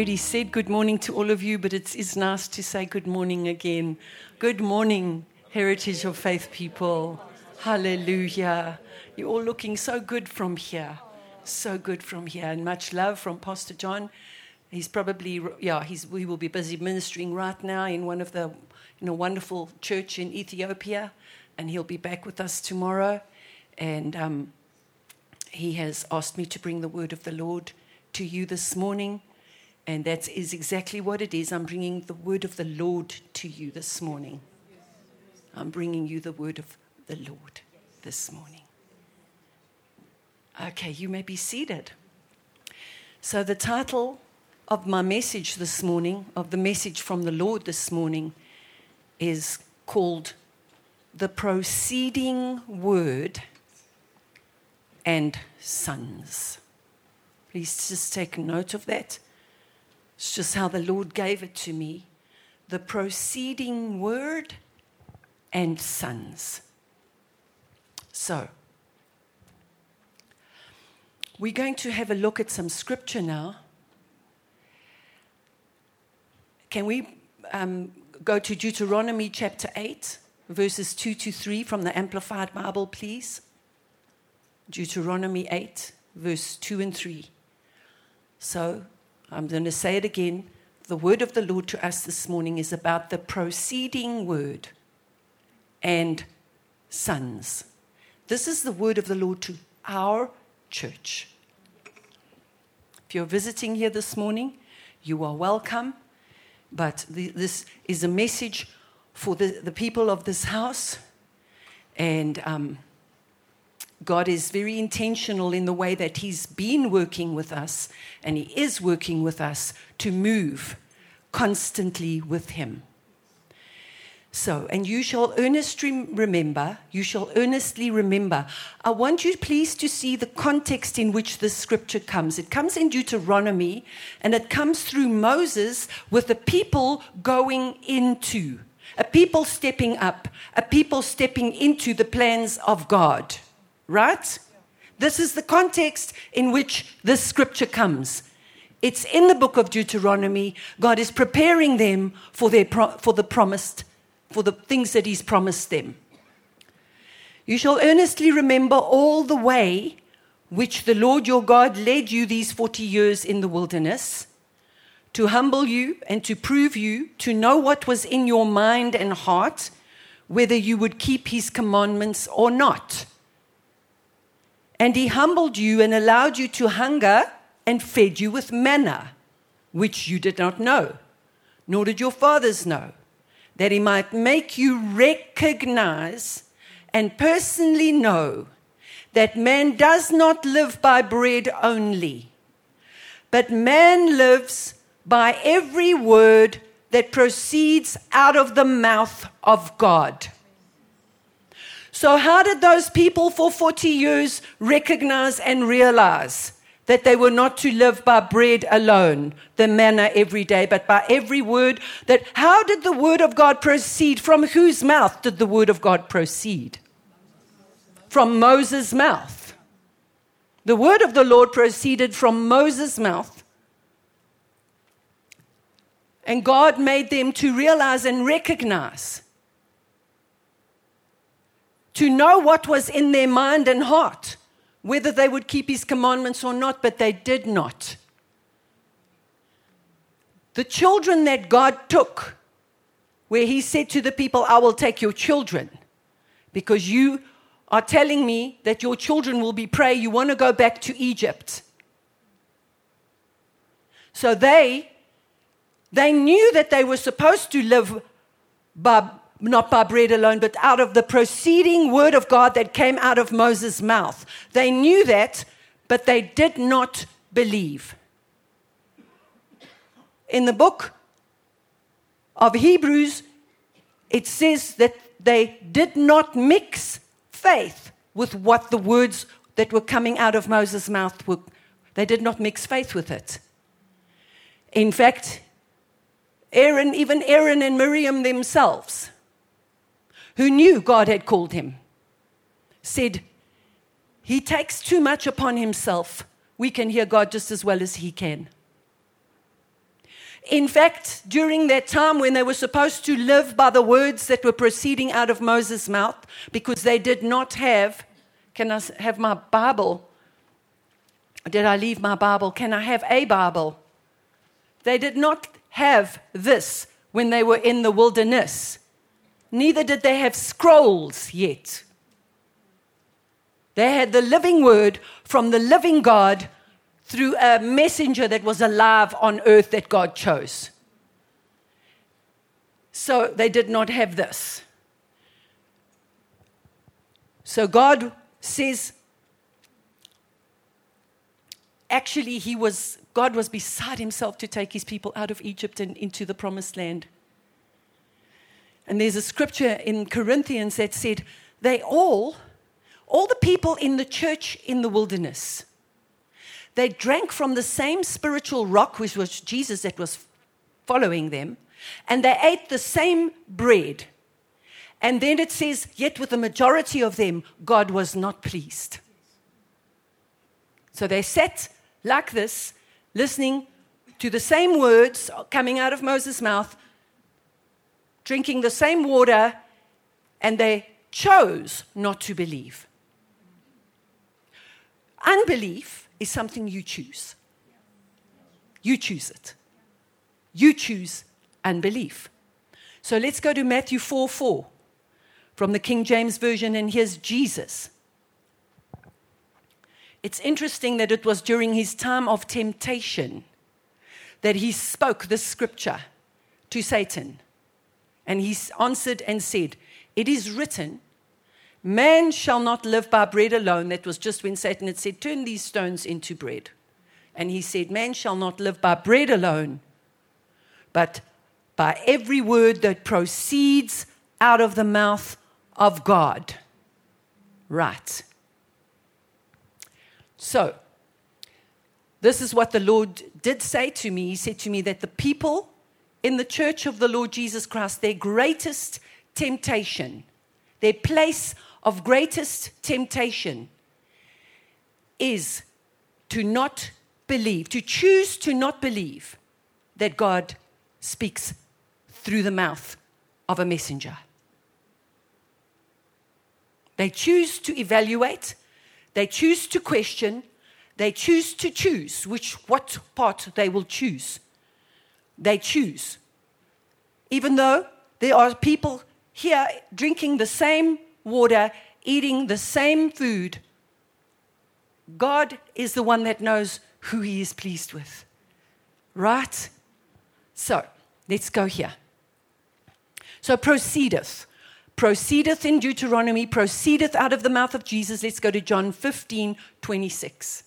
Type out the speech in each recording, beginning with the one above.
Already said good morning to all of you, but it's, it's nice to say good morning again. Good morning, Heritage of Faith people. Hallelujah. You're all looking so good from here. So good from here. And much love from Pastor John. He's probably, yeah, he's, we will be busy ministering right now in one of the, in a wonderful church in Ethiopia. And he'll be back with us tomorrow. And um, he has asked me to bring the word of the Lord to you this morning. And that is exactly what it is. I'm bringing the word of the Lord to you this morning. I'm bringing you the word of the Lord this morning. Okay, you may be seated. So, the title of my message this morning, of the message from the Lord this morning, is called The Proceeding Word and Sons. Please just take note of that. It's just how the Lord gave it to me. The proceeding word and sons. So, we're going to have a look at some scripture now. Can we um, go to Deuteronomy chapter 8, verses 2 to 3 from the Amplified Bible, please? Deuteronomy 8, verse 2 and 3. So, I'm going to say it again. The word of the Lord to us this morning is about the proceeding word and sons. This is the word of the Lord to our church. If you're visiting here this morning, you are welcome. But the, this is a message for the, the people of this house. And um, God is very intentional in the way that He's been working with us, and He is working with us to move constantly with Him. So, and you shall earnestly remember, you shall earnestly remember. I want you, please, to see the context in which this scripture comes. It comes in Deuteronomy, and it comes through Moses with the people going into, a people stepping up, a people stepping into the plans of God. Right? This is the context in which this scripture comes. It's in the book of Deuteronomy. God is preparing them for, their pro- for the promised, for the things that He's promised them. You shall earnestly remember all the way which the Lord your God led you these 40 years in the wilderness, to humble you and to prove you, to know what was in your mind and heart, whether you would keep His commandments or not. And he humbled you and allowed you to hunger and fed you with manna, which you did not know, nor did your fathers know, that he might make you recognize and personally know that man does not live by bread only, but man lives by every word that proceeds out of the mouth of God. So, how did those people for 40 years recognize and realize that they were not to live by bread alone, the manna every day, but by every word? That how did the word of God proceed? From whose mouth did the word of God proceed? From Moses' mouth. The word of the Lord proceeded from Moses' mouth. And God made them to realize and recognize to know what was in their mind and heart, whether they would keep his commandments or not, but they did not. The children that God took, where he said to the people, I will take your children, because you are telling me that your children will be prey, you want to go back to Egypt. So they they knew that they were supposed to live by not by bread alone, but out of the proceeding word of God that came out of Moses' mouth. They knew that, but they did not believe. In the book of Hebrews, it says that they did not mix faith with what the words that were coming out of Moses' mouth were. They did not mix faith with it. In fact, Aaron, even Aaron and Miriam themselves, who knew God had called him, said, He takes too much upon himself. We can hear God just as well as he can. In fact, during that time when they were supposed to live by the words that were proceeding out of Moses' mouth, because they did not have, can I have my Bible? Did I leave my Bible? Can I have a Bible? They did not have this when they were in the wilderness. Neither did they have scrolls yet. They had the living word from the living God through a messenger that was alive on earth that God chose. So they did not have this. So God says, actually, he was, God was beside himself to take his people out of Egypt and into the promised land. And there's a scripture in Corinthians that said, they all, all the people in the church in the wilderness, they drank from the same spiritual rock, which was Jesus that was following them, and they ate the same bread. And then it says, yet with the majority of them, God was not pleased. So they sat like this, listening to the same words coming out of Moses' mouth, drinking the same water, and they chose not to believe. Unbelief is something you choose. You choose it. You choose unbelief. So let's go to Matthew 4 4 from the King James Version, and here's Jesus. It's interesting that it was during his time of temptation that he spoke this scripture to Satan. And he answered and said, It is written, Man shall not live by bread alone. That was just when Satan had said, Turn these stones into bread. And he said, Man shall not live by bread alone, but by every word that proceeds out of the mouth of God. Right. So, this is what the Lord did say to me. He said to me that the people in the church of the Lord Jesus Christ, their greatest temptation, their place of greatest temptation is to not believe, to choose to not believe that God speaks through the mouth of a messenger. They choose to evaluate, they choose to question, they choose to choose which what part they will choose. They choose. Even though there are people here drinking the same water, eating the same food, God is the one that knows who He is pleased with. Right? So, let's go here. So, proceedeth. Proceedeth in Deuteronomy, proceedeth out of the mouth of Jesus. Let's go to John 15 26.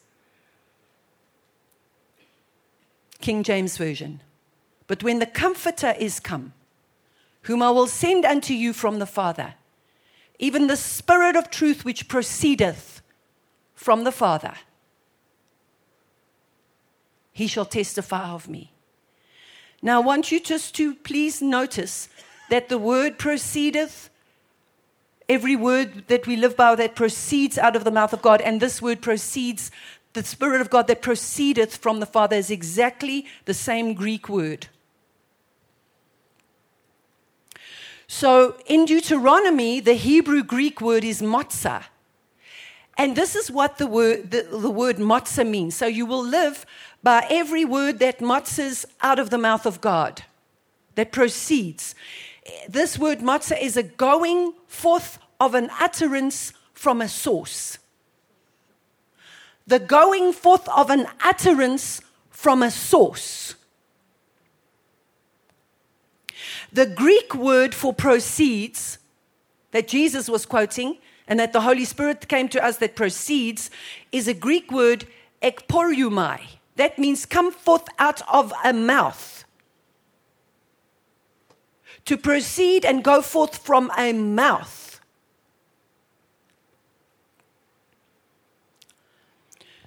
King James Version. But when the Comforter is come, whom I will send unto you from the Father, even the Spirit of truth which proceedeth from the Father. He shall testify of me. Now, I want you just to please notice that the word proceedeth, every word that we live by that proceeds out of the mouth of God, and this word proceeds, the Spirit of God that proceedeth from the Father, is exactly the same Greek word. So in Deuteronomy, the Hebrew Greek word is matzah. And this is what the word, the, the word matzah means. So you will live by every word that matzahs out of the mouth of God, that proceeds. This word matzah is a going forth of an utterance from a source. The going forth of an utterance from a source. The Greek word for proceeds that Jesus was quoting and that the Holy Spirit came to us that proceeds is a Greek word ekporeuomai. That means come forth out of a mouth. To proceed and go forth from a mouth.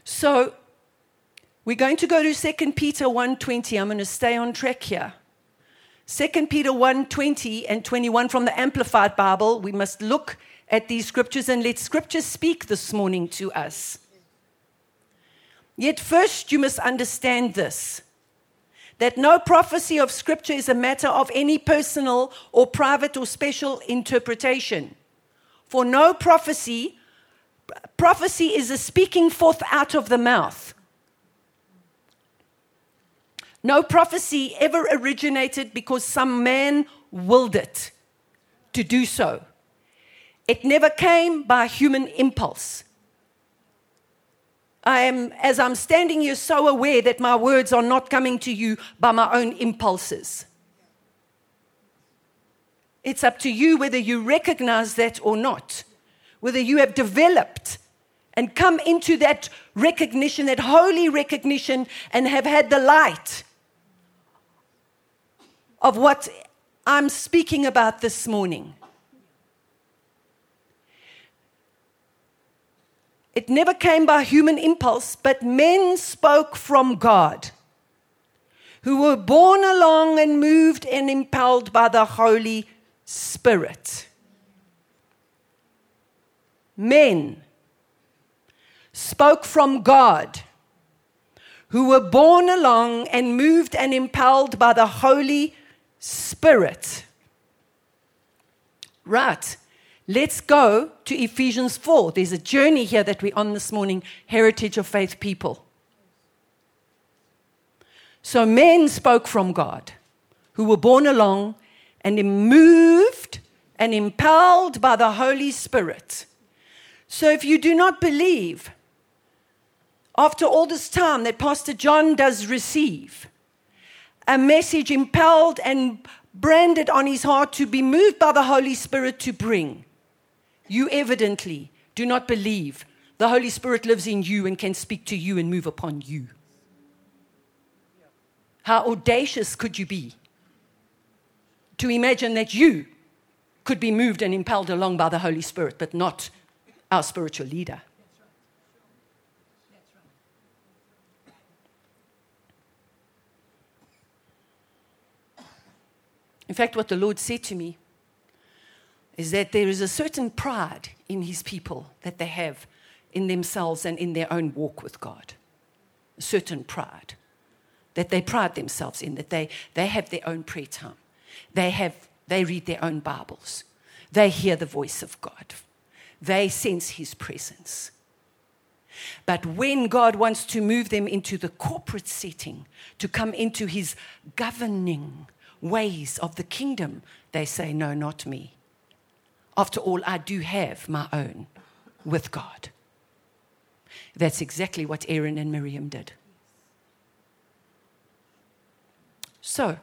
So we're going to go to 2 Peter 1:20. I'm going to stay on track here. 2 Peter 1 20 and 21 from the Amplified Bible. We must look at these scriptures and let scripture speak this morning to us. Yet, first, you must understand this that no prophecy of Scripture is a matter of any personal or private or special interpretation. For no prophecy, prophecy is a speaking forth out of the mouth. No prophecy ever originated because some man willed it to do so. It never came by human impulse. I am, as I'm standing here, so aware that my words are not coming to you by my own impulses. It's up to you whether you recognize that or not, whether you have developed and come into that recognition, that holy recognition, and have had the light of what I'm speaking about this morning. It never came by human impulse, but men spoke from God, who were borne along and moved and impelled by the Holy Spirit. Men spoke from God, who were borne along and moved and impelled by the Holy Spirit. Right. Let's go to Ephesians 4. There's a journey here that we're on this morning Heritage of Faith people. So men spoke from God, who were born along and moved and impelled by the Holy Spirit. So if you do not believe, after all this time that Pastor John does receive, a message impelled and branded on his heart to be moved by the Holy Spirit to bring you evidently do not believe the Holy Spirit lives in you and can speak to you and move upon you. How audacious could you be to imagine that you could be moved and impelled along by the Holy Spirit, but not our spiritual leader? In fact, what the Lord said to me is that there is a certain pride in his people that they have in themselves and in their own walk with God. A certain pride that they pride themselves in, that they, they have their own prayer time. They, have, they read their own Bibles. They hear the voice of God. They sense his presence. But when God wants to move them into the corporate setting, to come into his governing ways of the kingdom, they say, No, not me. After all, I do have my own with God. That's exactly what Aaron and Miriam did. So,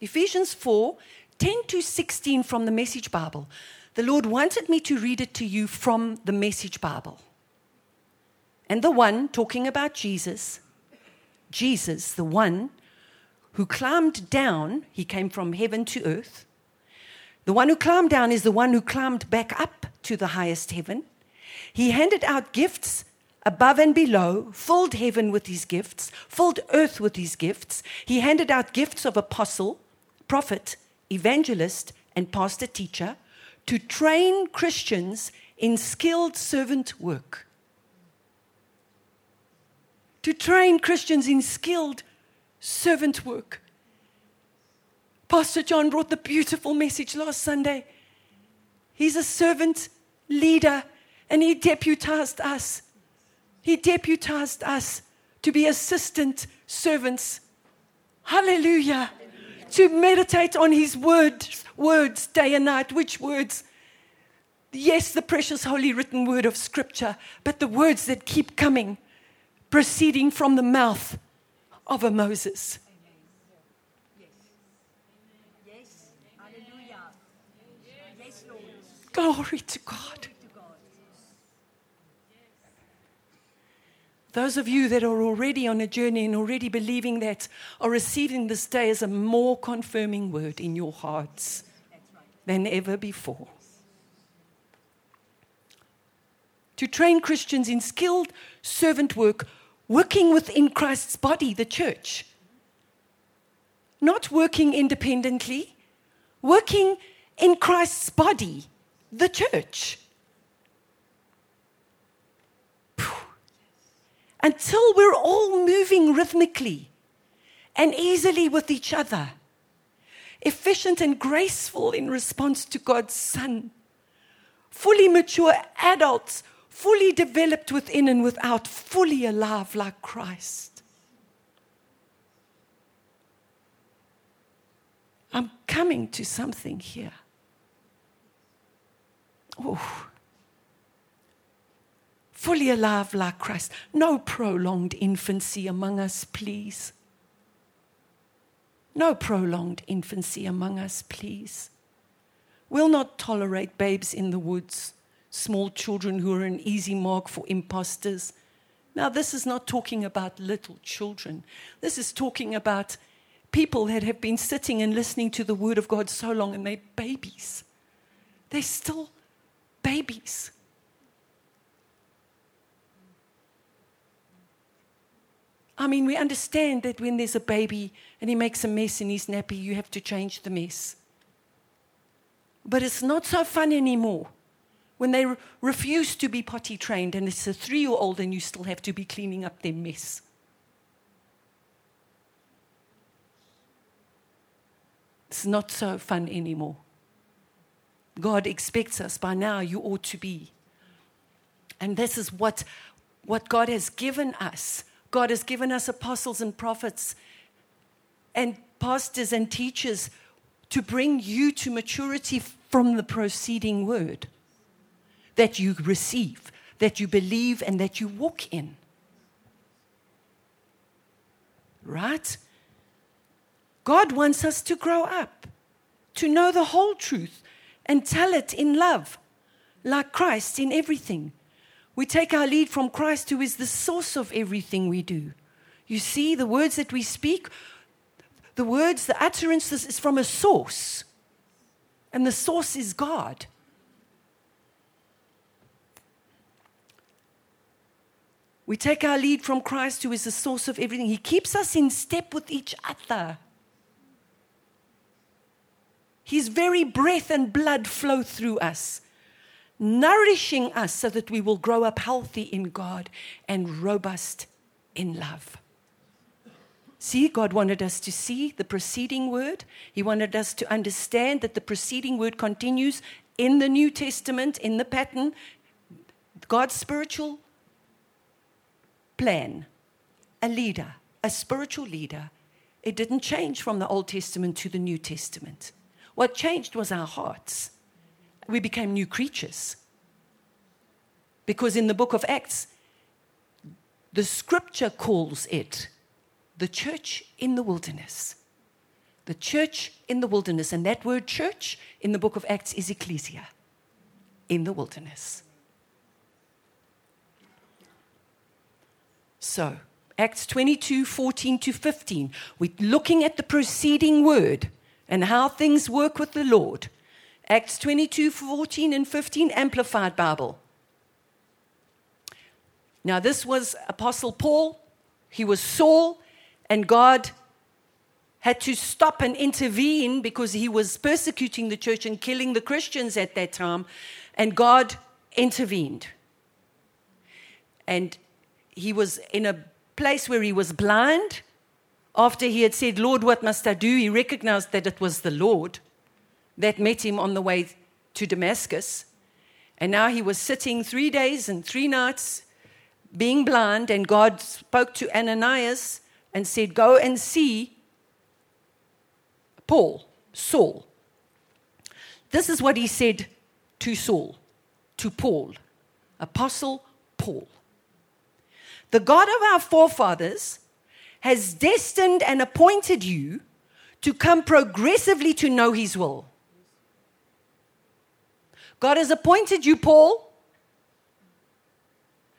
Ephesians 4 10 to 16 from the Message Bible. The Lord wanted me to read it to you from the Message Bible. And the one talking about Jesus, Jesus, the one who climbed down, he came from heaven to earth the one who climbed down is the one who climbed back up to the highest heaven. He handed out gifts above and below, filled heaven with his gifts, filled earth with his gifts. He handed out gifts of apostle, prophet, evangelist, and pastor teacher to train Christians in skilled servant work. To train Christians in skilled servant work. Pastor John brought the beautiful message last Sunday. He's a servant leader and he deputized us. He deputized us to be assistant servants. Hallelujah. Hallelujah. To meditate on his words, words day and night. Which words? Yes, the precious holy written word of scripture, but the words that keep coming, proceeding from the mouth of a Moses. Glory to God. Those of you that are already on a journey and already believing that are receiving this day as a more confirming word in your hearts than ever before. To train Christians in skilled servant work, working within Christ's body, the church. Not working independently, working in Christ's body the church. Until we're all moving rhythmically and easily with each other, efficient and graceful in response to God's Son, fully mature adults, fully developed within and without, fully alive like Christ. I'm coming to something here. Oh. Fully alive like Christ. No prolonged infancy among us, please. No prolonged infancy among us, please. We'll not tolerate babes in the woods, small children who are an easy mark for impostors. Now, this is not talking about little children. This is talking about people that have been sitting and listening to the word of God so long and they're babies. They're still babies. I mean, we understand that when there's a baby and he makes a mess in his nappy, you have to change the mess. But it's not so fun anymore when they re- refuse to be potty trained and it's a three year old and you still have to be cleaning up their mess. It's not so fun anymore. God expects us by now, you ought to be. And this is what, what God has given us God has given us apostles and prophets and pastors and teachers to bring you to maturity from the proceeding word that you receive, that you believe, and that you walk in. Right? God wants us to grow up, to know the whole truth, and tell it in love, like Christ in everything. We take our lead from Christ, who is the source of everything we do. You see, the words that we speak, the words, the utterances is from a source. And the source is God. We take our lead from Christ, who is the source of everything. He keeps us in step with each other. His very breath and blood flow through us nourishing us so that we will grow up healthy in God and robust in love. See, God wanted us to see the preceding word. He wanted us to understand that the preceding word continues in the New Testament, in the pattern, God's spiritual plan, a leader, a spiritual leader. It didn't change from the Old Testament to the New Testament. What changed was our hearts we became new creatures. Because in the book of Acts, the scripture calls it the church in the wilderness. The church in the wilderness. And that word church in the book of Acts is ecclesia, in the wilderness. So, Acts 22 14 to 15, we're looking at the preceding word and how things work with the Lord. Acts 22 14 and 15, Amplified Bible. Now, this was Apostle Paul. He was Saul, and God had to stop and intervene because he was persecuting the church and killing the Christians at that time. And God intervened. And he was in a place where he was blind. After he had said, Lord, what must I do? He recognized that it was the Lord that met him on the way to Damascus. And now he was sitting three days and three nights being blind, and God spoke to Ananias and said, Go and see Paul, Saul. This is what he said to Saul, to Paul, Apostle Paul. The God of our forefathers has destined and appointed you to come progressively to know his will God has appointed you, Paul.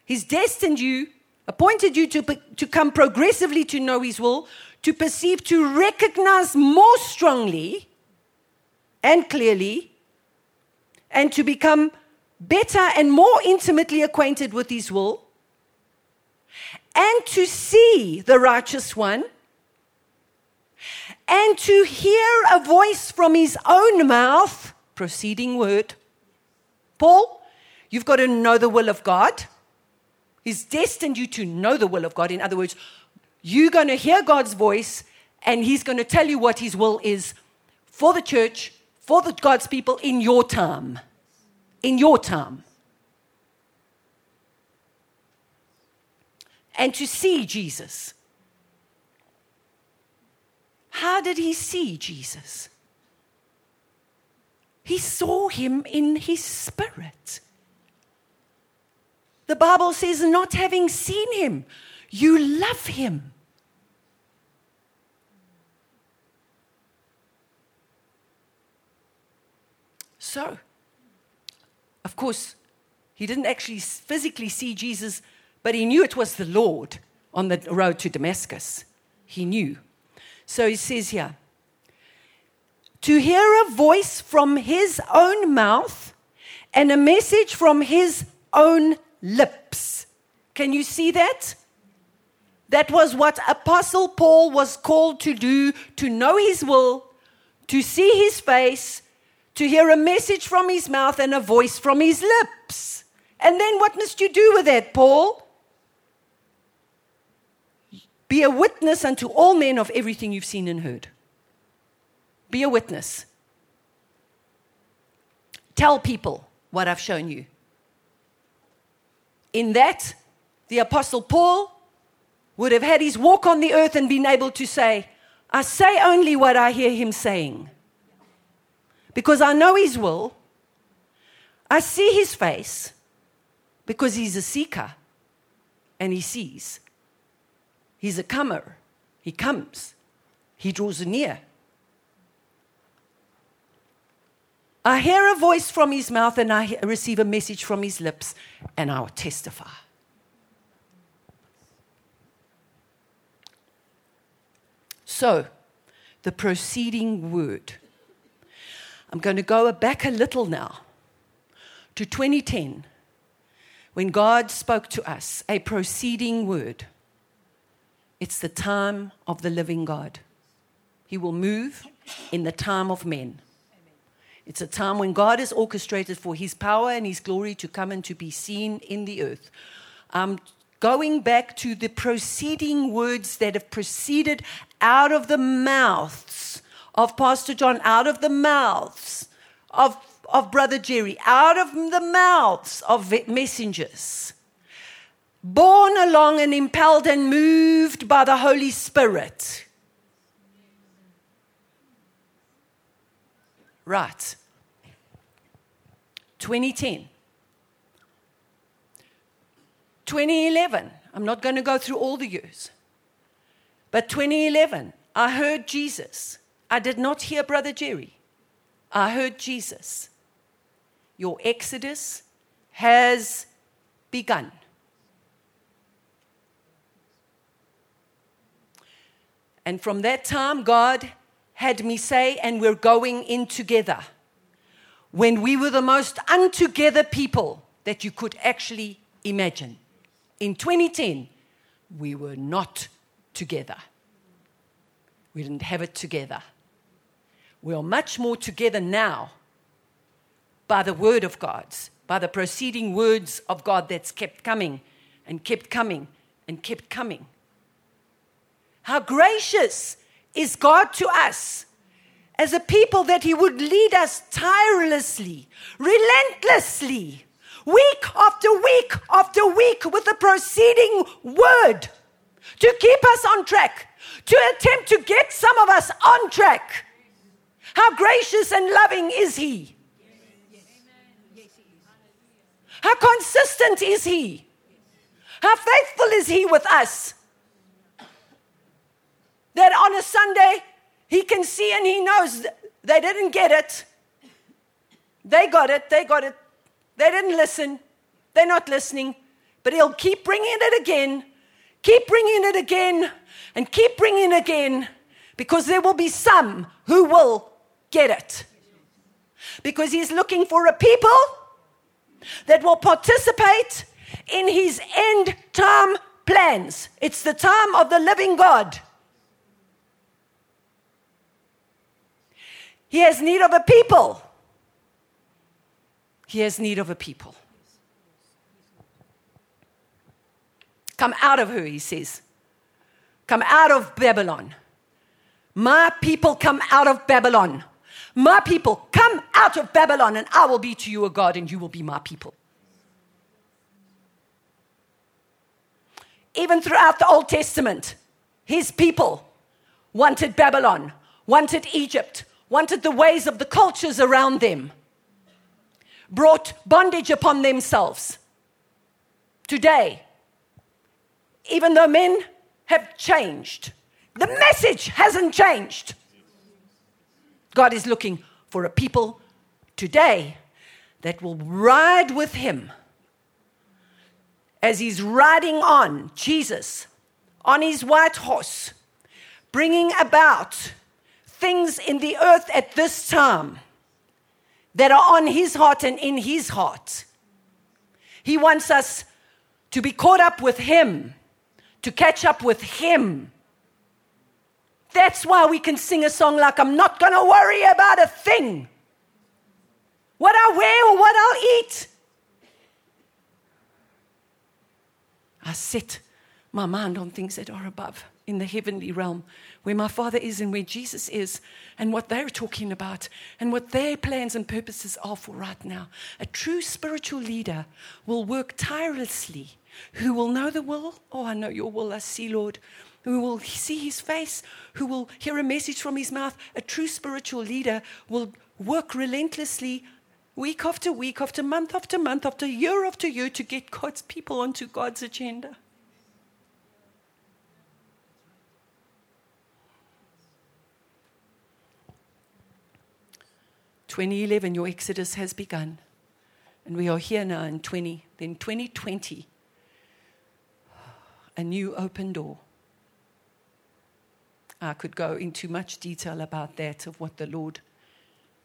He's destined you, appointed you to, to come progressively to know His will, to perceive, to recognize more strongly and clearly, and to become better and more intimately acquainted with His will, and to see the righteous one, and to hear a voice from His own mouth, proceeding word Paul, you've got to know the will of God. He's destined you to know the will of God. In other words, you're going to hear God's voice and He's going to tell you what His will is for the church, for the God's people in your time. In your time. And to see Jesus. How did he see Jesus? He saw him in his spirit. The Bible says, not having seen him, you love him. So, of course, he didn't actually physically see Jesus, but he knew it was the Lord on the road to Damascus. He knew. So he says here to hear a voice from his own mouth and a message from his own lips. Can you see that? That was what Apostle Paul was called to do to know his will, to see his face, to hear a message from his mouth and a voice from his lips. And then what must you do with that, Paul? Be a witness unto all men of everything you've seen and heard. Be a witness. Tell people what I've shown you. In that, the Apostle Paul would have had his walk on the earth and been able to say, I say only what I hear him saying. Because I know his will. I see his face because he's a seeker and he sees. He's a comer. He comes. He draws near. I hear a voice from his mouth and I receive a message from his lips, and I will testify. So, the proceeding word. I'm going to go back a little now to 2010 when God spoke to us a proceeding word. It's the time of the living God. He will move in the time of men. It's a time when God is orchestrated for his power and his glory to come and to be seen in the earth. Um, going back to the proceeding words that have proceeded out of the mouths of Pastor John, out of the mouths of, of Brother Jerry, out of the mouths of messengers, borne along and impelled and moved by the Holy Spirit Right. 2010. 2011. I'm not going to go through all the years. But 2011, I heard Jesus. I did not hear Brother Jerry. I heard Jesus. Your exodus has begun. And from that time, God had me say, and we're going in together. When we were the most untogether people that you could actually imagine. In 2010, we were not together. We didn't have it together. We are much more together now by the word of God's, by the proceeding words of God that's kept coming and kept coming and kept coming. How gracious is God to us as a people that He would lead us tirelessly, relentlessly, week after week after week with the proceeding word to keep us on track, to attempt to get some of us on track. How gracious and loving is He? How consistent is He? How faithful is He with us? That on a Sunday he can see and he knows they didn't get it. They got it, they got it. They didn't listen. They're not listening. But he'll keep bringing it again, keep bringing it again, and keep bringing it again because there will be some who will get it. Because he's looking for a people that will participate in his end time plans. It's the time of the living God. He has need of a people. He has need of a people. Come out of her, he says. Come out of Babylon. My people come out of Babylon. My people come out of Babylon, and I will be to you a God, and you will be my people. Even throughout the Old Testament, his people wanted Babylon, wanted Egypt, wanted the ways of the cultures around them, brought bondage upon themselves. Today, even though men have changed, the message hasn't changed. God is looking for a people today that will ride with Him as He's riding on, Jesus, on His white horse, bringing about things in the earth at this time that are on His heart and in His heart. He wants us to be caught up with Him, to catch up with Him that's why we can sing a song like, I'm not going to worry about a thing. What I wear or what I'll eat. I set my mind on things that are above in the heavenly realm, where my Father is and where Jesus is, and what they're talking about, and what their plans and purposes are for right now. A true spiritual leader will work tirelessly, who will know the will. Oh, I know your will, I see, Lord who will see his face, who will hear a message from his mouth. A true spiritual leader will work relentlessly week after week, after month after month, after year after year to get God's people onto God's agenda. Twenty eleven, your exodus has begun, and we are here now in twenty. Then twenty twenty, a new open door. I could go into much detail about that of what the Lord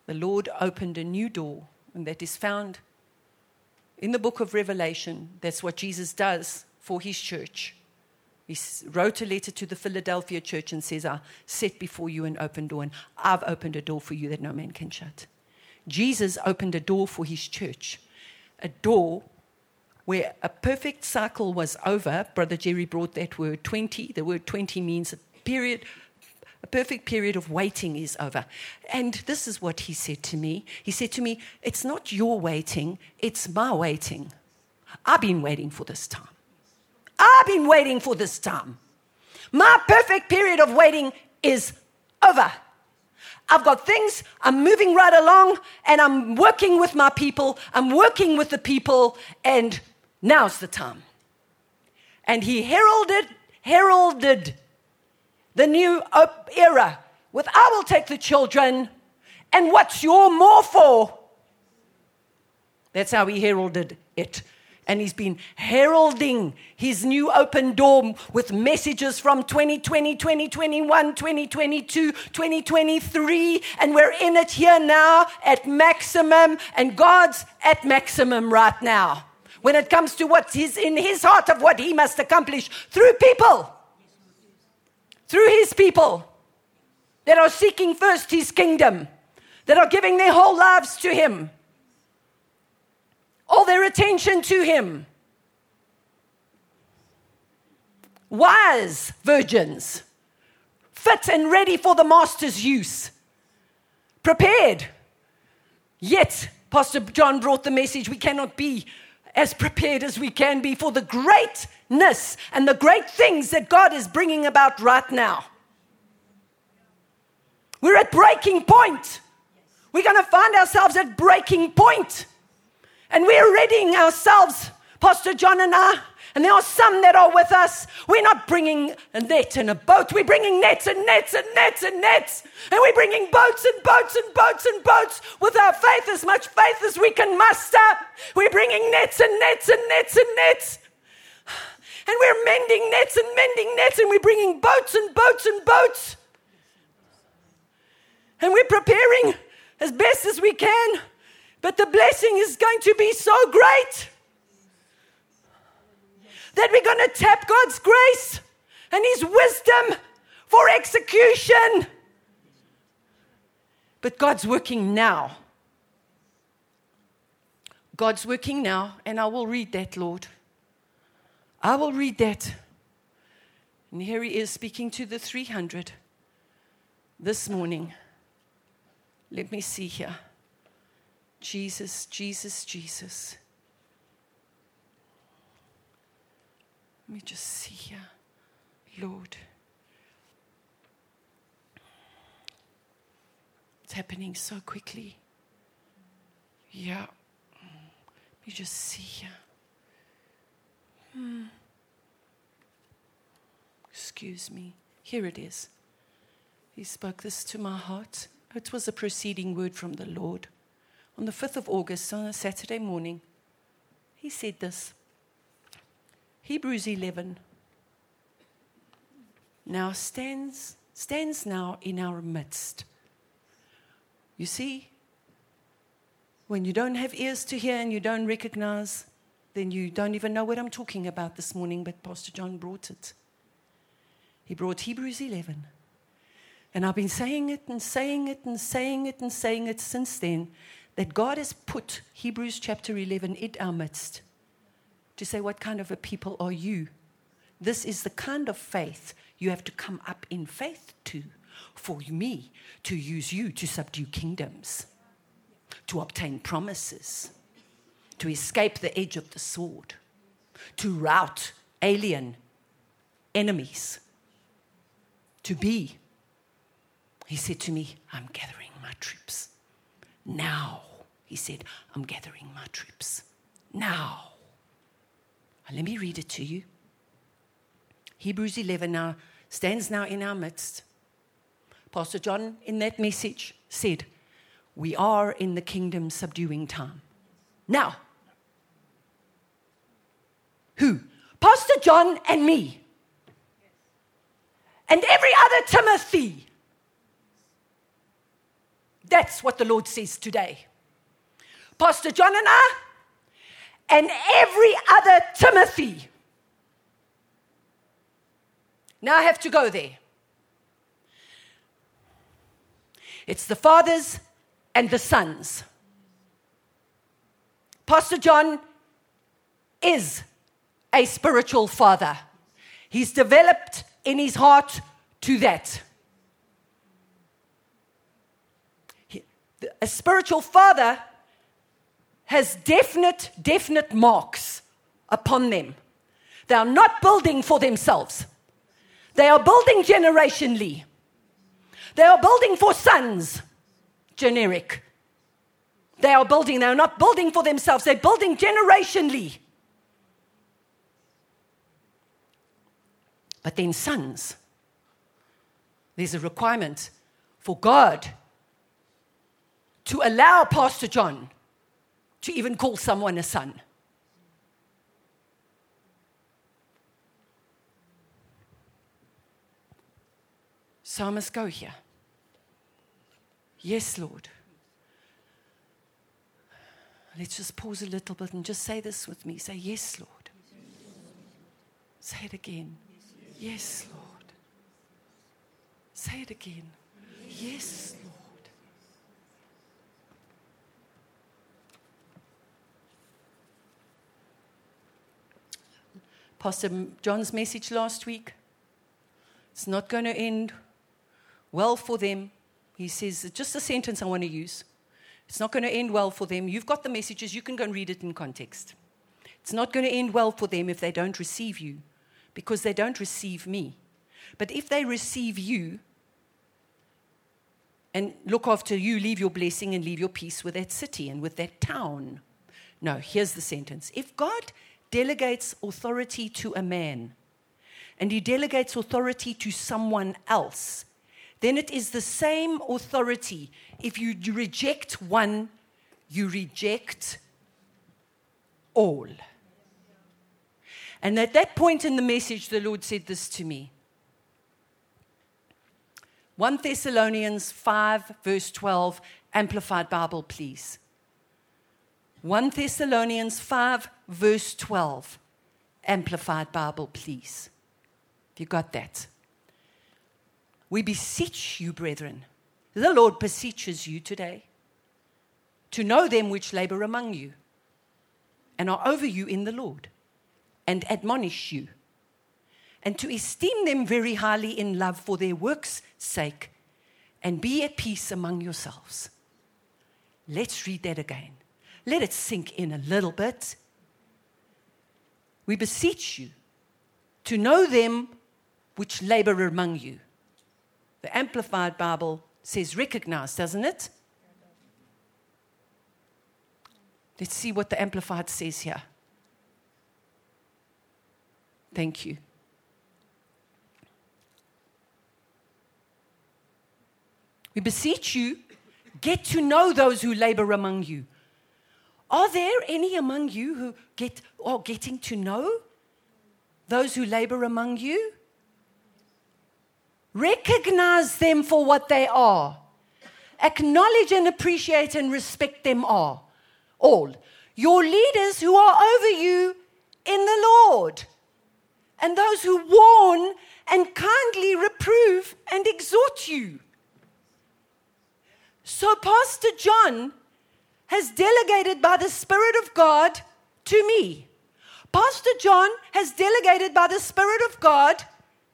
the Lord opened a new door and that is found in the book of Revelation. That's what Jesus does for his church. He wrote a letter to the Philadelphia church and says, I set before you an open door, and I've opened a door for you that no man can shut. Jesus opened a door for his church, a door where a perfect cycle was over. Brother Jerry brought that word 20. The word 20 means a period a perfect period of waiting is over. And this is what he said to me. He said to me, It's not your waiting, it's my waiting. I've been waiting for this time. I've been waiting for this time. My perfect period of waiting is over. I've got things, I'm moving right along, and I'm working with my people, I'm working with the people, and now's the time. And he heralded, heralded the new era with I will take the children and what's your more for? That's how he heralded it. And he's been heralding his new open door with messages from 2020, 2021, 2022, 2023. And we're in it here now at maximum, and God's at maximum right now. When it comes to what is in his heart of what he must accomplish through people. Through his people. That are seeking first his kingdom, that are giving their whole lives to him, all their attention to him. Wise virgins, fit and ready for the master's use, prepared. Yet, Pastor John brought the message we cannot be as prepared as we can be for the greatness and the great things that God is bringing about right now. We're at breaking point. We're going to find ourselves at breaking point. And we're readying ourselves, Pastor John and I, and there are some that are with us. We're not bringing a net and a boat. We're bringing nets and nets and nets and nets. And we're bringing boats and boats and boats and boats with our faith, as much faith as we can muster. We're bringing nets and nets and nets and nets. And we're mending nets and mending nets. And we're bringing boats and boats and boats. And we're preparing as best as we can. But the blessing is going to be so great that we're going to tap God's grace and His wisdom for execution. But God's working now. God's working now, and I will read that, Lord. I will read that. And here he is speaking to the 300. this morning. Let me see here. Jesus, Jesus, Jesus. Let me just see here. Lord. It's happening so quickly. Yeah. Let me just see here. Hmm. Excuse me. Here it is. He spoke this to my heart. It was a proceeding word from the Lord. On the 5th of August, on a Saturday morning, he said this Hebrews 11 now stands, stands now in our midst. You see, when you don't have ears to hear and you don't recognize, then you don't even know what I'm talking about this morning, but Pastor John brought it. He brought Hebrews 11. And I've been saying it and saying it and saying it and saying it since then that God has put Hebrews chapter 11 in our midst to say, What kind of a people are you? This is the kind of faith you have to come up in faith to for me to use you to subdue kingdoms, to obtain promises, to escape the edge of the sword, to rout alien enemies, to be. He said to me, I'm gathering my troops. Now, he said, I'm gathering my troops. Now. Let me read it to you. Hebrews 11 now stands now in our midst. Pastor John, in that message, said, We are in the kingdom subduing time. Now, who? Pastor John and me. And every other Timothy. That's what the Lord says today. Pastor John and I, and every other Timothy. Now I have to go there. It's the fathers and the sons. Pastor John is a spiritual father. He's developed in his heart to that. A spiritual father has definite, definite marks upon them. They are not building for themselves, they are building generationally. They are building for sons, generic. They are building, they're not building for themselves, they're building generationally. But then, sons, there's a requirement for God to allow Pastor John to even call someone a son. So I must go here. Yes, Lord. Let's just pause a little bit and just say this with me. Say, Yes, Lord. Say it again. Yes, Lord. Say it again. Yes, Pastor John's message last week. It's not going to end well for them. He says, just a sentence I want to use. It's not going to end well for them. You've got the messages, you can go and read it in context. It's not going to end well for them if they don't receive you, because they don't receive me. But if they receive you and look after you, leave your blessing and leave your peace with that city and with that town. No, here's the sentence. If God delegates authority to a man and he delegates authority to someone else, then it is the same authority. If you reject one, you reject all. And at that point in the message, the Lord said this to me 1 Thessalonians 5, verse 12, Amplified Bible, please. 1 Thessalonians 5, verse 12. Amplified Bible, please. If you got that. We beseech you, brethren. The Lord beseeches you today to know them which labor among you and are over you in the Lord and admonish you and to esteem them very highly in love for their works' sake and be at peace among yourselves. Let's read that again. Let it sink in a little bit. We beseech you to know them which labor among you. The Amplified Bible says recognize, doesn't it? Let's see what the Amplified says here. Thank you. We beseech you, get to know those who labor among you. Are there any among you who get are getting to know those who labor among you? Recognize them for what they are. Acknowledge and appreciate and respect them all. All. Your leaders who are over you in the Lord. And those who warn and kindly reprove and exhort you. So, Pastor John has delegated by the Spirit of God to me. Pastor John has delegated by the Spirit of God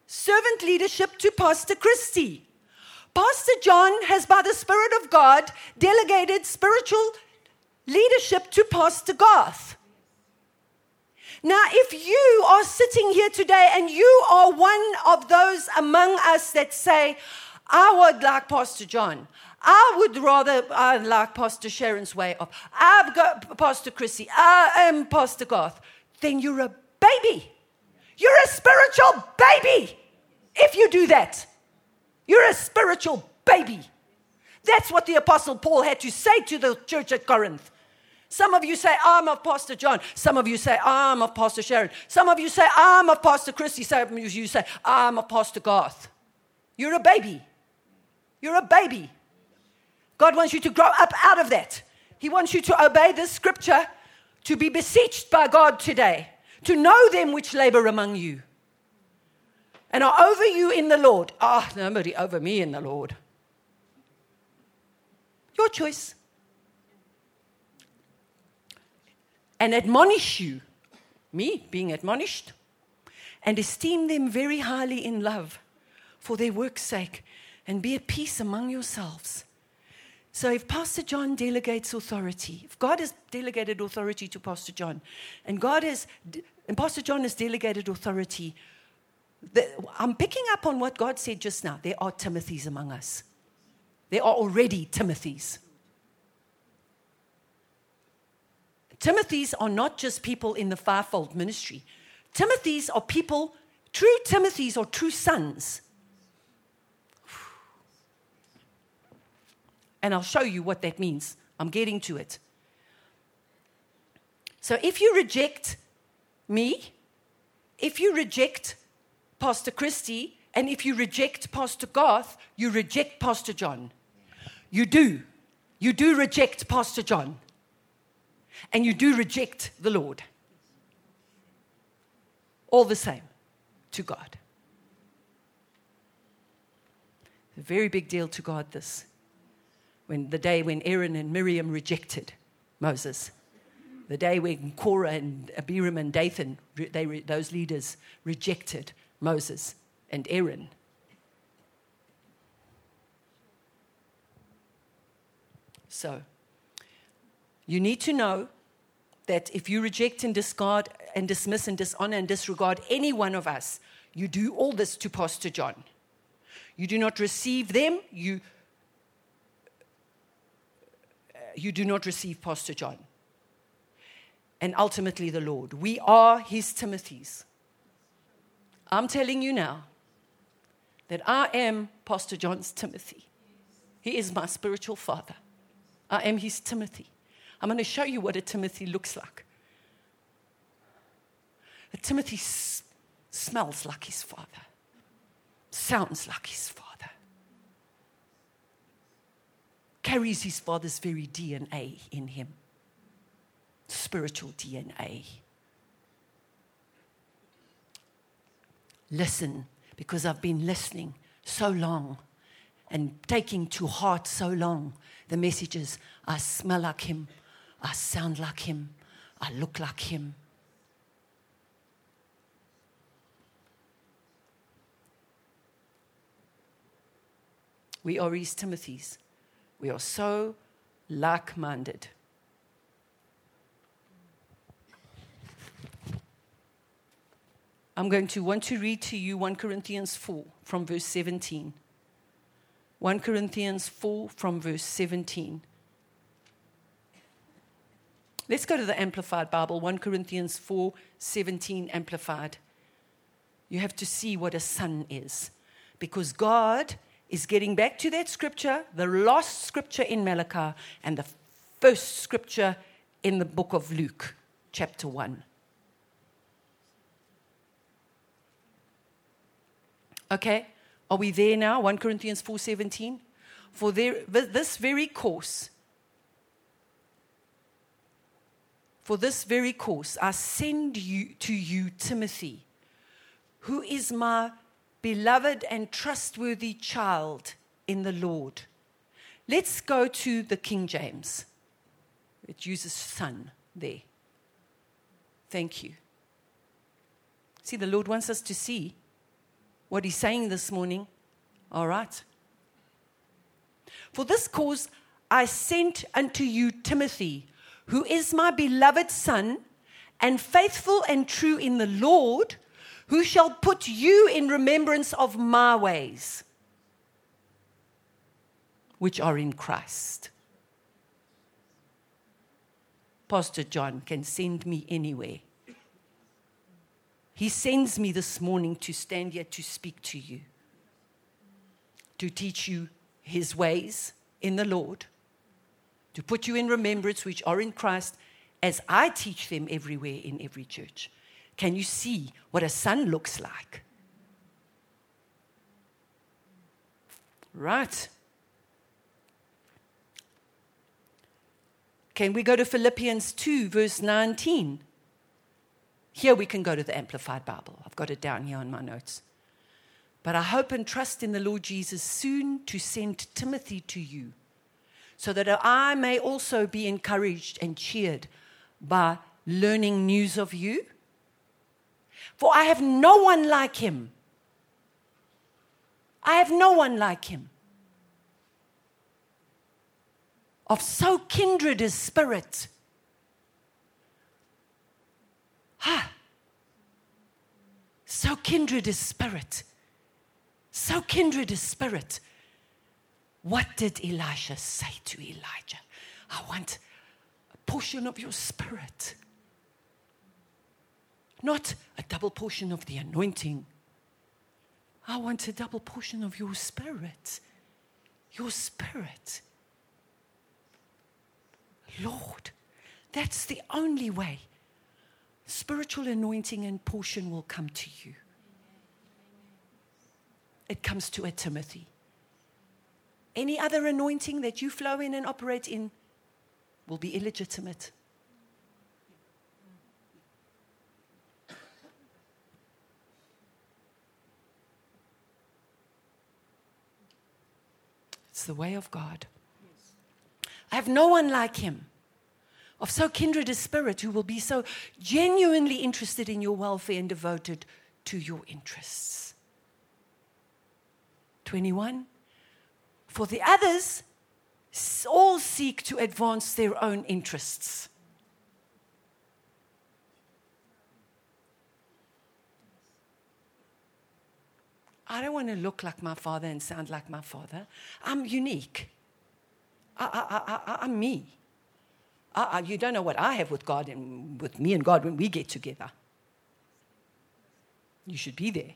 servant leadership to Pastor Christie. Pastor John has, by the Spirit of God, delegated spiritual leadership to Pastor Garth. Now, if you are sitting here today and you are one of those among us that say, I would like Pastor John, I would rather I like Pastor Sharon's way of, I've got Pastor Chrissy, I am Pastor Garth, then you're a baby. You're a spiritual baby if you do that. You're a spiritual baby. That's what the Apostle Paul had to say to the church at Corinth. Some of you say, I'm of Pastor John. Some of you say, I'm of Pastor Sharon. Some of you say, I'm of Pastor Christy. Some of you say, I'm of Pastor Garth. You're a baby. You're a baby. God wants you to grow up out of that. He wants you to obey this scripture, to be beseeched by God today, to know them which labor among you and are over you in the Lord. Ah, oh, nobody over me in the Lord. Your choice. And admonish you, me being admonished, and esteem them very highly in love for their work's sake, and be at peace among yourselves. So, if Pastor John delegates authority, if God has delegated authority to Pastor John, and God has, and Pastor John has delegated authority the, I'm picking up on what God said just now. There are Timothys among us. There are already Timothys. Timothys are not just people in the fivefold ministry. Timothys are people, true Timothys are true sons. And I'll show you what that means. I'm getting to it. So if you reject me, if you reject Pastor Christie, and if you reject Pastor Garth, you reject Pastor John. You do. You do reject Pastor John. And you do reject the Lord. All the same to God. A very big deal to God, this. When the day when Aaron and Miriam rejected Moses, the day when Korah and Abiram and Dathan, they, those leaders, rejected Moses and Aaron. So, you need to know that if you reject and discard and dismiss and dishonor and disregard any one of us, you do all this to Pastor John. You do not receive them, you, you do not receive Pastor John. And ultimately, the Lord. We are his Timothys. I'm telling you now that I am Pastor John's Timothy. He is my spiritual father. I am his Timothy. I'm going to show you what a Timothy looks like. A Timothy s- smells like his father, sounds like his father, carries his father's very DNA in him, spiritual DNA. listen because I've been listening so long and taking to heart so long the messages. I smell like him, I sound like him, I look like him. We are his Timothys. We are so like minded. I'm going to want to read to you 1 Corinthians 4 from verse 17. 1 Corinthians 4 from verse 17. Let's go to the Amplified Bible, 1 Corinthians 4 17 Amplified. You have to see what a son is. Because God is getting back to that scripture, the last scripture in Malachi, and the first scripture in the book of Luke, chapter 1. Okay? Are we there now? 1 Corinthians 4:17. For there, this very course, for this very course, I send you to you Timothy, who is my beloved and trustworthy child in the Lord. Let's go to the King James. It uses son there. Thank you. See, the Lord wants us to see what he's saying this morning. All right. For this cause I sent unto you Timothy, who is my beloved son, and faithful and true in the Lord, who shall put you in remembrance of my ways, which are in Christ. Pastor John can send me anywhere. He sends me this morning to stand here to speak to you, to teach you his ways in the Lord, to put you in remembrance which are in Christ, as I teach them everywhere in every church. Can you see what a son looks like? Right. Can we go to Philippians 2, verse 19? Here we can go to the Amplified Bible. I've got it down here on my notes. But I hope and trust in the Lord Jesus soon to send Timothy to you, so that I may also be encouraged and cheered by learning news of you. For I have no one like him. I have no one like him. Of so kindred a spirit Ha! So kindred is spirit. So kindred is spirit. What did Elisha say to Elijah? I want a portion of your spirit. Not a double portion of the anointing. I want a double portion of your spirit. Your spirit. Lord, that's the only way spiritual anointing and portion will come to you. It comes to a Timothy. Any other anointing that you flow in and operate in will be illegitimate. It's the way of God. I have no one like him of so kindred a spirit who will be so genuinely interested in your welfare and devoted to your interests. 21. For the others all seek to advance their own interests. I don't want to look like my father and sound like my father. I'm unique. I, I, I, I'm me. Uh, you don't know what I have with God and with me and God when we get together. You should be there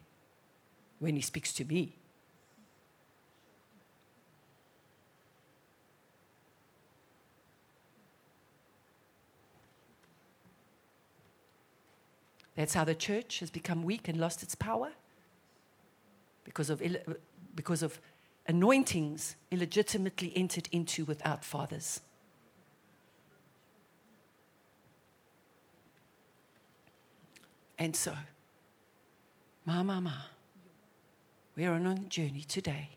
when He speaks to me. That's how the church has become weak and lost its power because of, because of anointings illegitimately entered into without fathers. And so, ma, ma, ma, we are on a journey today.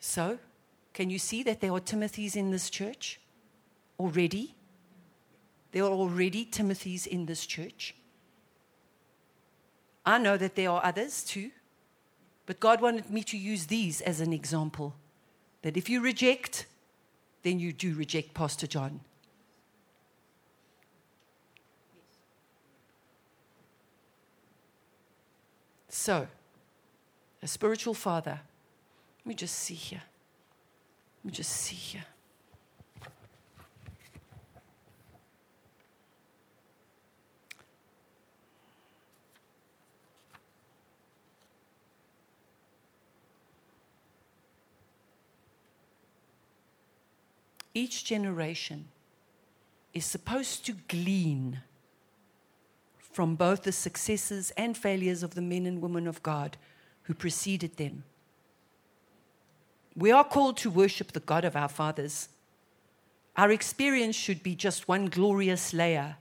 So, can you see that there are Timothys in this church already? There are already Timothys in this church. I know that there are others too, but God wanted me to use these as an example. That if you reject, then you do reject Pastor John. So, a spiritual father, let me just see here. Let me just see here. Each generation is supposed to glean from both the successes and failures of the men and women of God who preceded them. We are called to worship the God of our fathers. Our experience should be just one glorious layer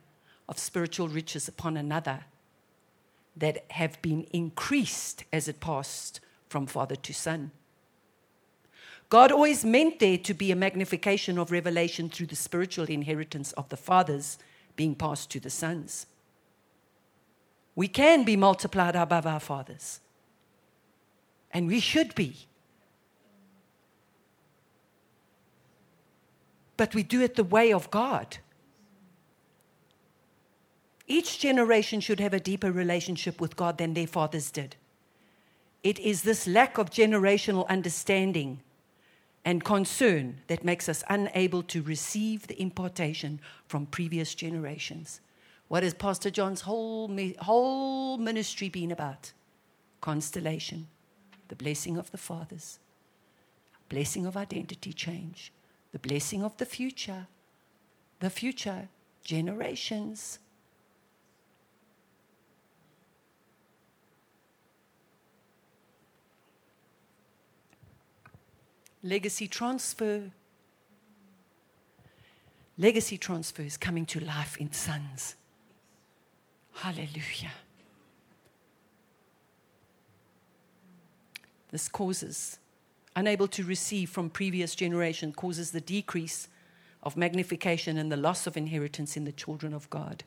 of spiritual riches upon another that have been increased as it passed from father to son. God always meant there to be a magnification of revelation through the spiritual inheritance of the fathers being passed to the sons. We can be multiplied above our fathers, and we should be. But we do it the way of God. Each generation should have a deeper relationship with God than their fathers did. It is this lack of generational understanding and concern that makes us unable to receive the impartation from previous generations. What has Pastor John's whole, whole ministry been about? Constellation, the blessing of the fathers, blessing of identity change, the blessing of the future, the future generations. Legacy transfer. Legacy transfer is coming to life in sons. Hallelujah. This causes, unable to receive from previous generation, causes the decrease of magnification and the loss of inheritance in the children of God.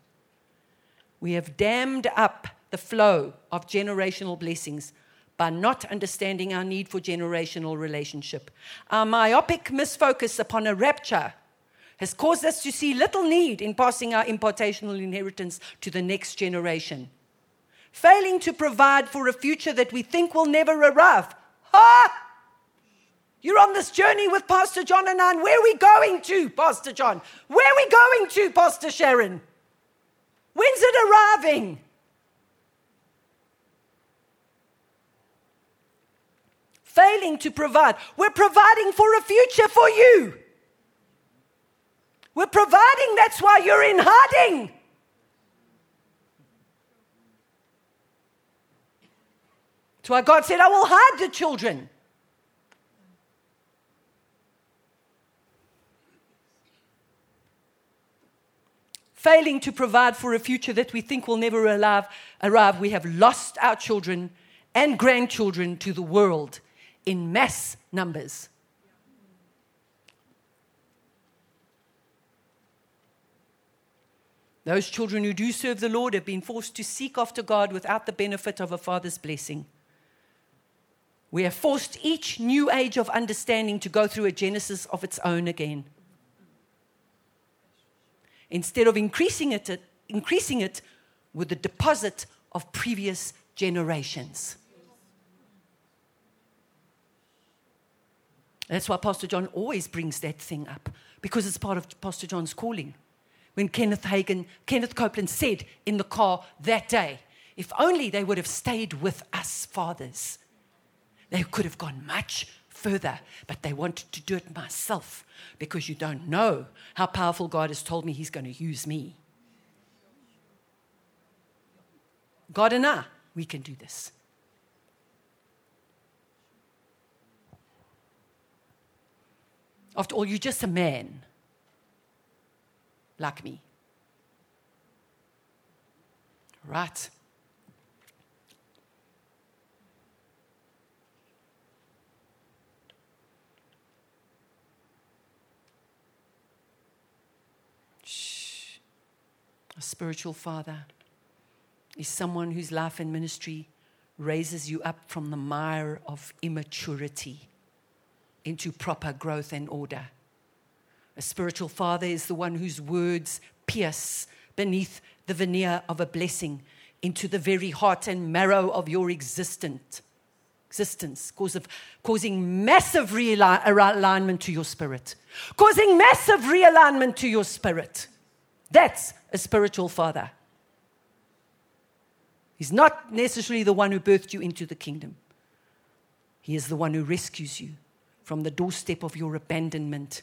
We have dammed up the flow of generational blessings by not understanding our need for generational relationship. Our myopic misfocus upon a rapture has caused us to see little need in passing our impartational inheritance to the next generation. Failing to provide for a future that we think will never arrive. Ha! You're on this journey with Pastor John and I. And where are we going to, Pastor John? Where are we going to, Pastor Sharon? When's it arriving? Failing to provide. We're providing for a future for you. We're providing, that's why you're in hiding. That's why God said, I will hide the children. Failing to provide for a future that we think will never arrive, arrive, we have lost our children and grandchildren to the world in mass numbers. Those children who do serve the Lord have been forced to seek after God without the benefit of a father's blessing. We have forced each new age of understanding to go through a genesis of its own again. Instead of increasing it, increasing it with the deposit of previous generations. That's why Pastor John always brings that thing up, because it's part of Pastor John's calling. When Kenneth Hagin, Kenneth Copeland said in the car that day, if only they would have stayed with us fathers, they could have gone much further, but they wanted to do it myself because you don't know how powerful God has told me He's going to use me. God and I, we can do this. After all, you're just a man like me. Right. Shh. A spiritual father is someone whose life and ministry raises you up from the mire of immaturity into proper growth and order. A spiritual father is the one whose words pierce beneath the veneer of a blessing into the very heart and marrow of your existence, existence, cause of, causing massive realignment to your spirit, causing massive realignment to your spirit. That's a spiritual father. He's not necessarily the one who birthed you into the kingdom. He is the one who rescues you from the doorstep of your abandonment,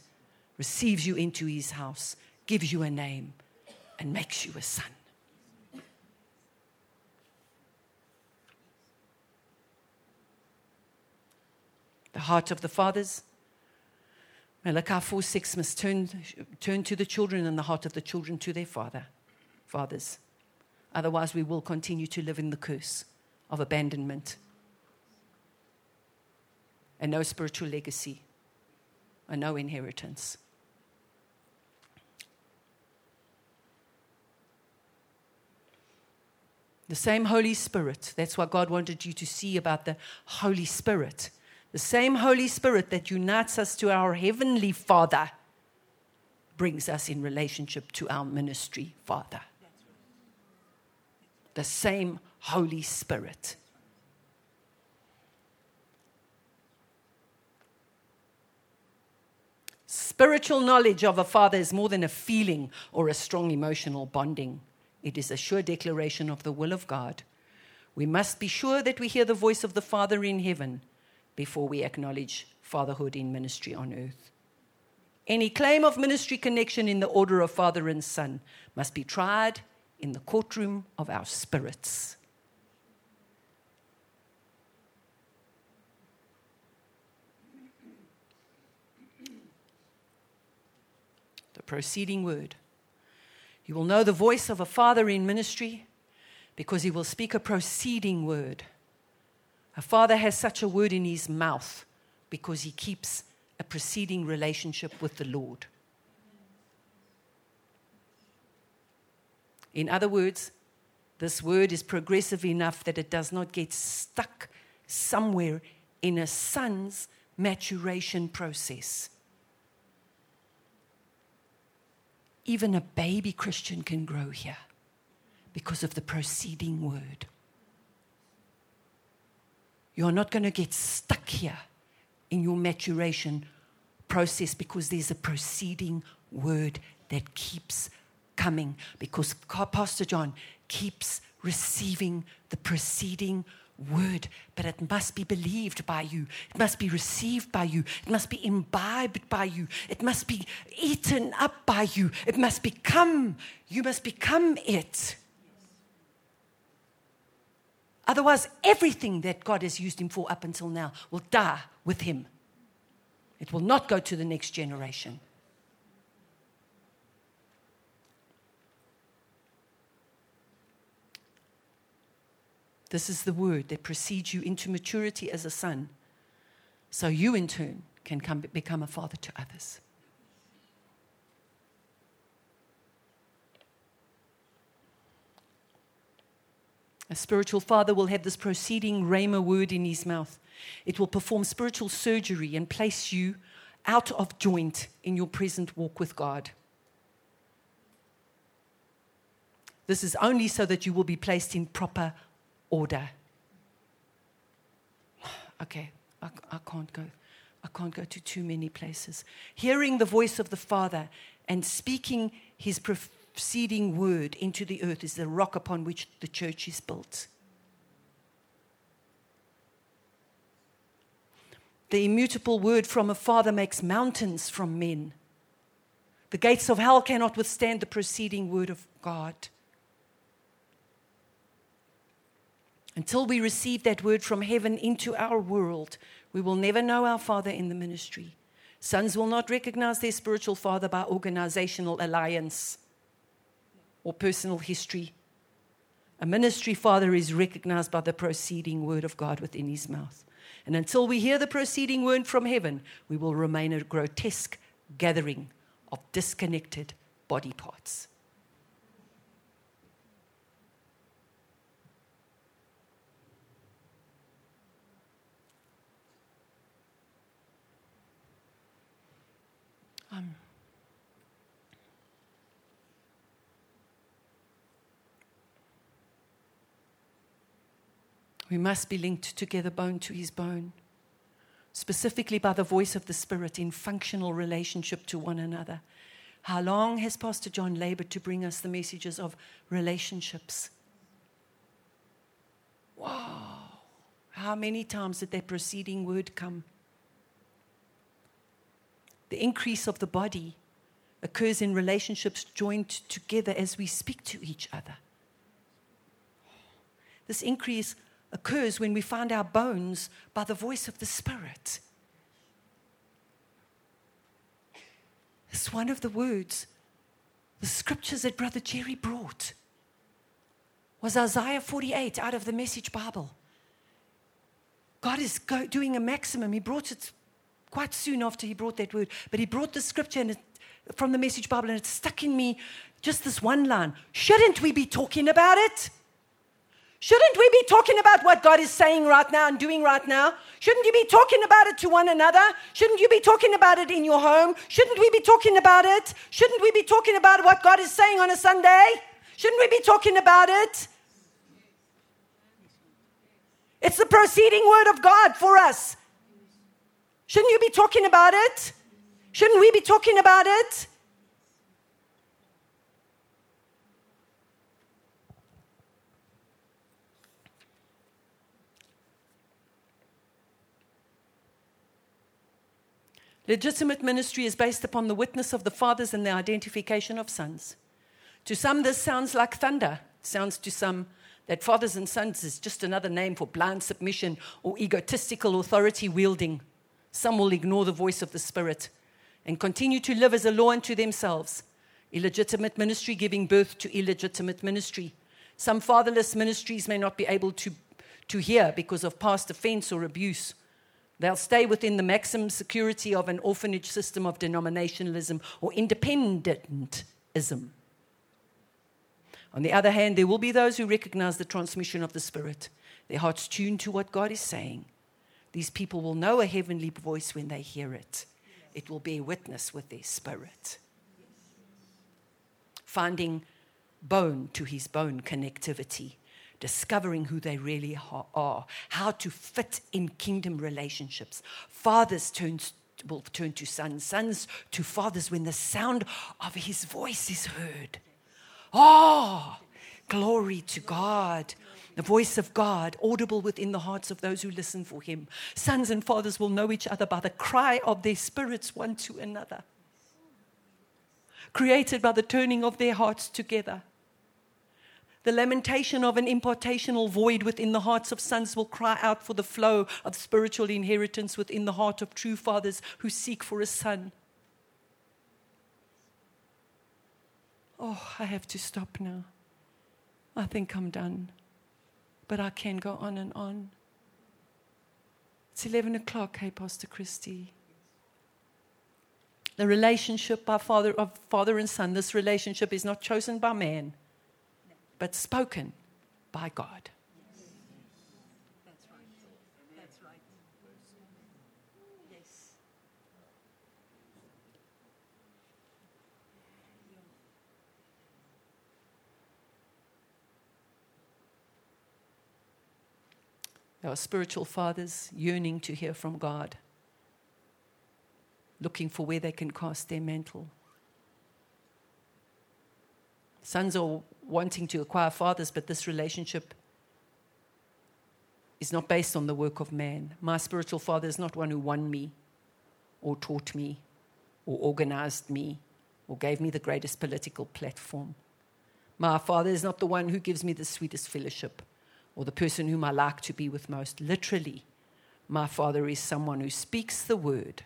receives you into his house, gives you a name, and makes you a son. The heart of the fathers. Malachi 4 6 must turn, turn to the children and the heart of the children to their father, fathers. Otherwise, we will continue to live in the curse of abandonment and no spiritual legacy and no inheritance. The same Holy Spirit, that's what God wanted you to see about the Holy Spirit. The same Holy Spirit that unites us to our Heavenly Father brings us in relationship to our ministry Father the same Holy Spirit. Spiritual knowledge of a father is more than a feeling or a strong emotional bonding. It is a sure declaration of the will of God. We must be sure that we hear the voice of the Father in heaven before we acknowledge fatherhood in ministry on earth. Any claim of ministry connection in the order of father and son must be tried in the courtroom of our spirits. Proceeding word. You will know the voice of a father in ministry because he will speak a proceeding word. A father has such a word in his mouth because he keeps a proceeding relationship with the Lord. In other words, this word is progressive enough that it does not get stuck somewhere in a son's maturation process. Even a baby Christian can grow here because of the proceeding word. You are not going to get stuck here in your maturation process because there's a proceeding word that keeps coming because Pastor John keeps receiving the proceeding word, but it must be believed by you. It must be received by you. It must be imbibed by you. It must be eaten up by you. It must become, you must become it. Otherwise, everything that God has used him for up until now will die with him. It will not go to the next generation. This is the word that precedes you into maturity as a son, so you in turn can come, become a father to others. A spiritual father will have this proceeding Rhema word in his mouth. It will perform spiritual surgery and place you out of joint in your present walk with God. This is only so that you will be placed in proper order. Okay, I, I can't go. I can't go to too many places. Hearing the voice of the Father and speaking his proceeding word into the earth is the rock upon which the church is built. The immutable word from a father makes mountains from men. The gates of hell cannot withstand the proceeding word of God. Until we receive that word from heaven into our world, we will never know our Father in the ministry. Sons will not recognize their spiritual father by organizational alliance or personal history. A ministry father is recognized by the proceeding word of God within his mouth. And until we hear the proceeding word from heaven, we will remain a grotesque gathering of disconnected body parts. Um, we must be linked together, bone to his bone, specifically by the voice of the Spirit in functional relationship to one another. How long has Pastor John labored to bring us the messages of relationships? Wow. How many times did that proceeding word come? The increase of the body occurs in relationships joined together as we speak to each other. This increase occurs when we find our bones by the voice of the Spirit. It's one of the words, the scriptures that Brother Jerry brought was Isaiah 48 out of the Message Bible. God is go, doing a maximum. He brought it quite soon after he brought that word, but he brought the scripture and it, from the Message Bible and it stuck in me just this one line. Shouldn't we be talking about it? Shouldn't we be talking about what God is saying right now and doing right now? Shouldn't you be talking about it to one another? Shouldn't you be talking about it in your home? Shouldn't we be talking about it? Shouldn't we be talking about what God is saying on a Sunday? Shouldn't we be talking about it? It's the proceeding word of God for us. Shouldn't you be talking about it? Shouldn't we be talking about it? Legitimate ministry is based upon the witness of the fathers and the identification of sons. To some, this sounds like thunder. It sounds to some that fathers and sons is just another name for blind submission or egotistical authority wielding. Some will ignore the voice of the Spirit and continue to live as a law unto themselves. Illegitimate ministry giving birth to illegitimate ministry. Some fatherless ministries may not be able to, to hear because of past offense or abuse. They'll stay within the maximum security of an orphanage system of denominationalism or independentism. On the other hand, there will be those who recognize the transmission of the Spirit, their hearts tuned to what God is saying. These people will know a heavenly voice when they hear it, it will bear witness with their spirit. Finding bone to his bone connectivity discovering who they really are, how to fit in kingdom relationships. Fathers turn, will turn to sons, sons to fathers when the sound of his voice is heard. Oh, glory to God. The voice of God, audible within the hearts of those who listen for him. Sons and fathers will know each other by the cry of their spirits one to another, created by the turning of their hearts together. The lamentation of an impartational void within the hearts of sons will cry out for the flow of spiritual inheritance within the heart of true fathers who seek for a son. Oh, I have to stop now. I think I'm done. But I can go on and on. It's 11 o'clock, hey, Pastor Christie. The relationship by father, of father and son, this relationship is not chosen by man but spoken by God. Are spiritual fathers yearning to hear from God, looking for where they can cast their mantle. Sons are wanting to acquire fathers, but this relationship is not based on the work of man. My spiritual father is not one who won me or taught me or organized me or gave me the greatest political platform. My father is not the one who gives me the sweetest fellowship or the person whom I like to be with most. Literally, my father is someone who speaks the word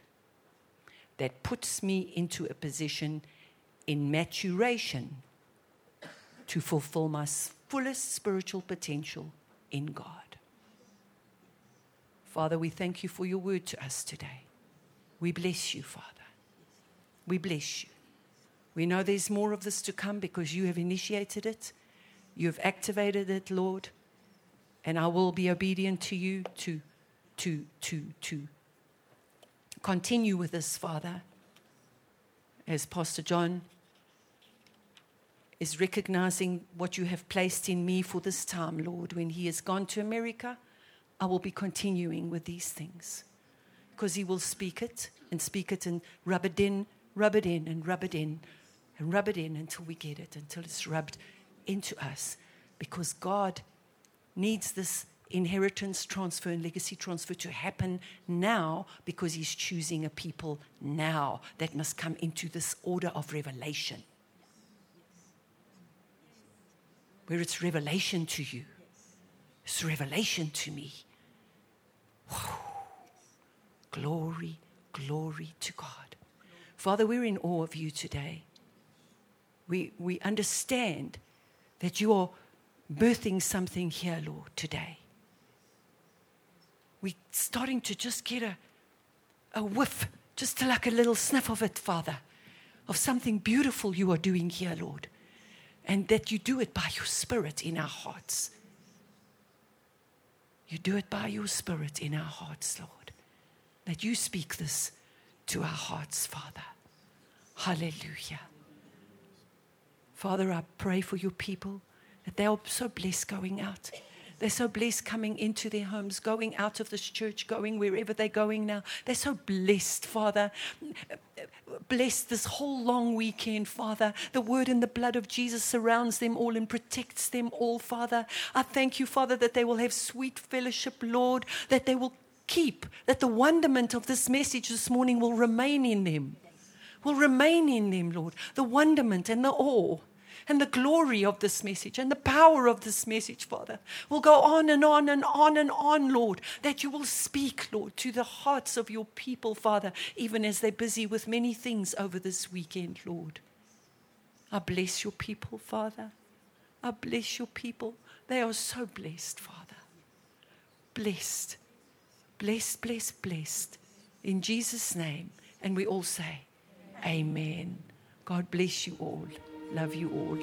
that puts me into a position in maturation to fulfill my fullest spiritual potential in God. Father, we thank you for your word to us today. We bless you, Father. We bless you. We know there's more of this to come because you have initiated it, you have activated it, Lord, and I will be obedient to you to, to, to, to continue with this, Father. as Pastor John is recognizing what you have placed in me for this time, Lord. When he has gone to America, I will be continuing with these things because he will speak it and speak it and rub it in, rub it in, and rub it in, and rub it in until we get it, until it's rubbed into us. Because God needs this inheritance transfer and legacy transfer to happen now because He's choosing a people now that must come into this order of revelation. Where it's revelation to you, it's revelation to me. Whew. Glory, glory to God. Father, we're in awe of you today. We, we understand that you are birthing something here, Lord, today. We're starting to just get a, a whiff, just like a little sniff of it, Father, of something beautiful you are doing here, Lord. And that you do it by your Spirit in our hearts. You do it by your Spirit in our hearts, Lord that you speak this to our hearts, Father. Hallelujah. Father, I pray for your people that they are so blessed going out. They're so blessed coming into their homes, going out of this church, going wherever they're going now. They're so blessed, Father. Blessed this whole long weekend, Father. The word and the blood of Jesus surrounds them all and protects them all, Father. I thank you, Father, that they will have sweet fellowship, Lord, that they will keep, that the wonderment of this message this morning will remain in them. Will remain in them, Lord. The wonderment and the awe and the glory of this message and the power of this message, Father, will go on and on and on and on, Lord, that you will speak, Lord, to the hearts of your people, Father, even as they're busy with many things over this weekend, Lord. I bless your people, Father. I bless your people. They are so blessed, Father. Blessed blessed, blessed, blessed. In Jesus' name. And we all say, Amen. God bless you all. Love you all.